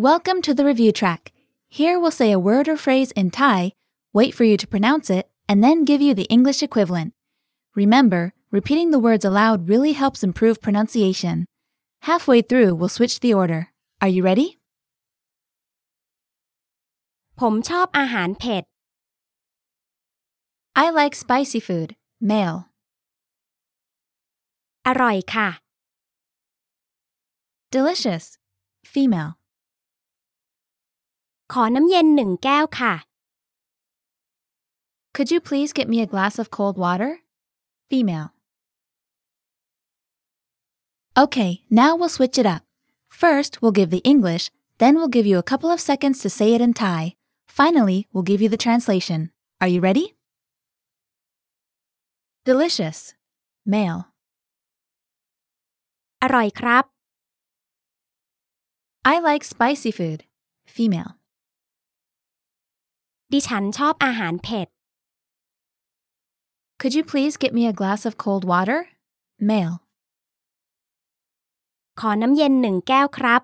Welcome to the review track. Here we'll say a word or phrase in Thai, wait for you to pronounce it, and then give you the English equivalent. Remember, repeating the words aloud really helps improve pronunciation. Halfway through, we'll switch the order. Are you ready? ผมชอบอาหารเผ็ด I like spicy food. Male. อร่อยค่ะ Delicious. Female. ขอน้ำเย็นหนึ่งแก้วค่ะ Could you please get me a glass of cold water? Female. Okay, now we'll switch it up. First, we'll give the English, then we'll give you a couple of seconds to say it in Thai. Finally, we'll give you the translation. Are you ready? Delicious. Male. อร่อยครับ I like spicy food. Female. ดิฉันชอบอาหารเผ็ด Could you please get me a glass of cold water? Male. ขอน้ำเย็นหนึ่งแก้วครับ